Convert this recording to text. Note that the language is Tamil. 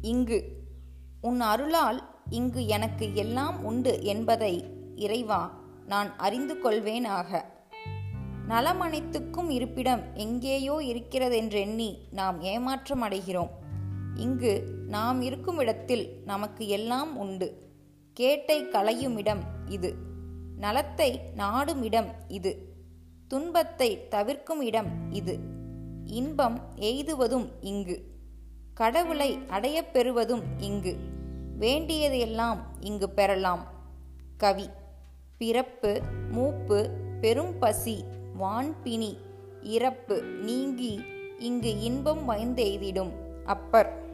இங்கு. உன் அருளால் இங்கு எனக்கு எல்லாம் உண்டு என்பதை இறைவா நான் அறிந்து கொள்வேனாக. நலமனைத்துக்கும் இருப்பிடம் எங்கேயோ இருக்கிறதென்றெண்ணி நாம் ஏமாற்றம் அடைகிறோம் இங்கு நாம் இருக்கும் இடத்தில் நமக்கு எல்லாம் உண்டு. கேட்டை களையும் இடம் இது. நலத்தை நாடும் இடம் இது. துன்பத்தை தவிர்க்கும் இடம் இது. இன்பம் எய்துவதும் இங்கு. கடவுளை அடையப் பெறுவதும் இங்கு. வேண்டியதையெல்லாம் இங்கு பெறலாம். கவி. பிறப்பு மூப்பு பெரும் பசி வான்பிணி இறப்பு நீங்கி இங்கு இன்பம் வைந்தெய்திடும். அப்பர்.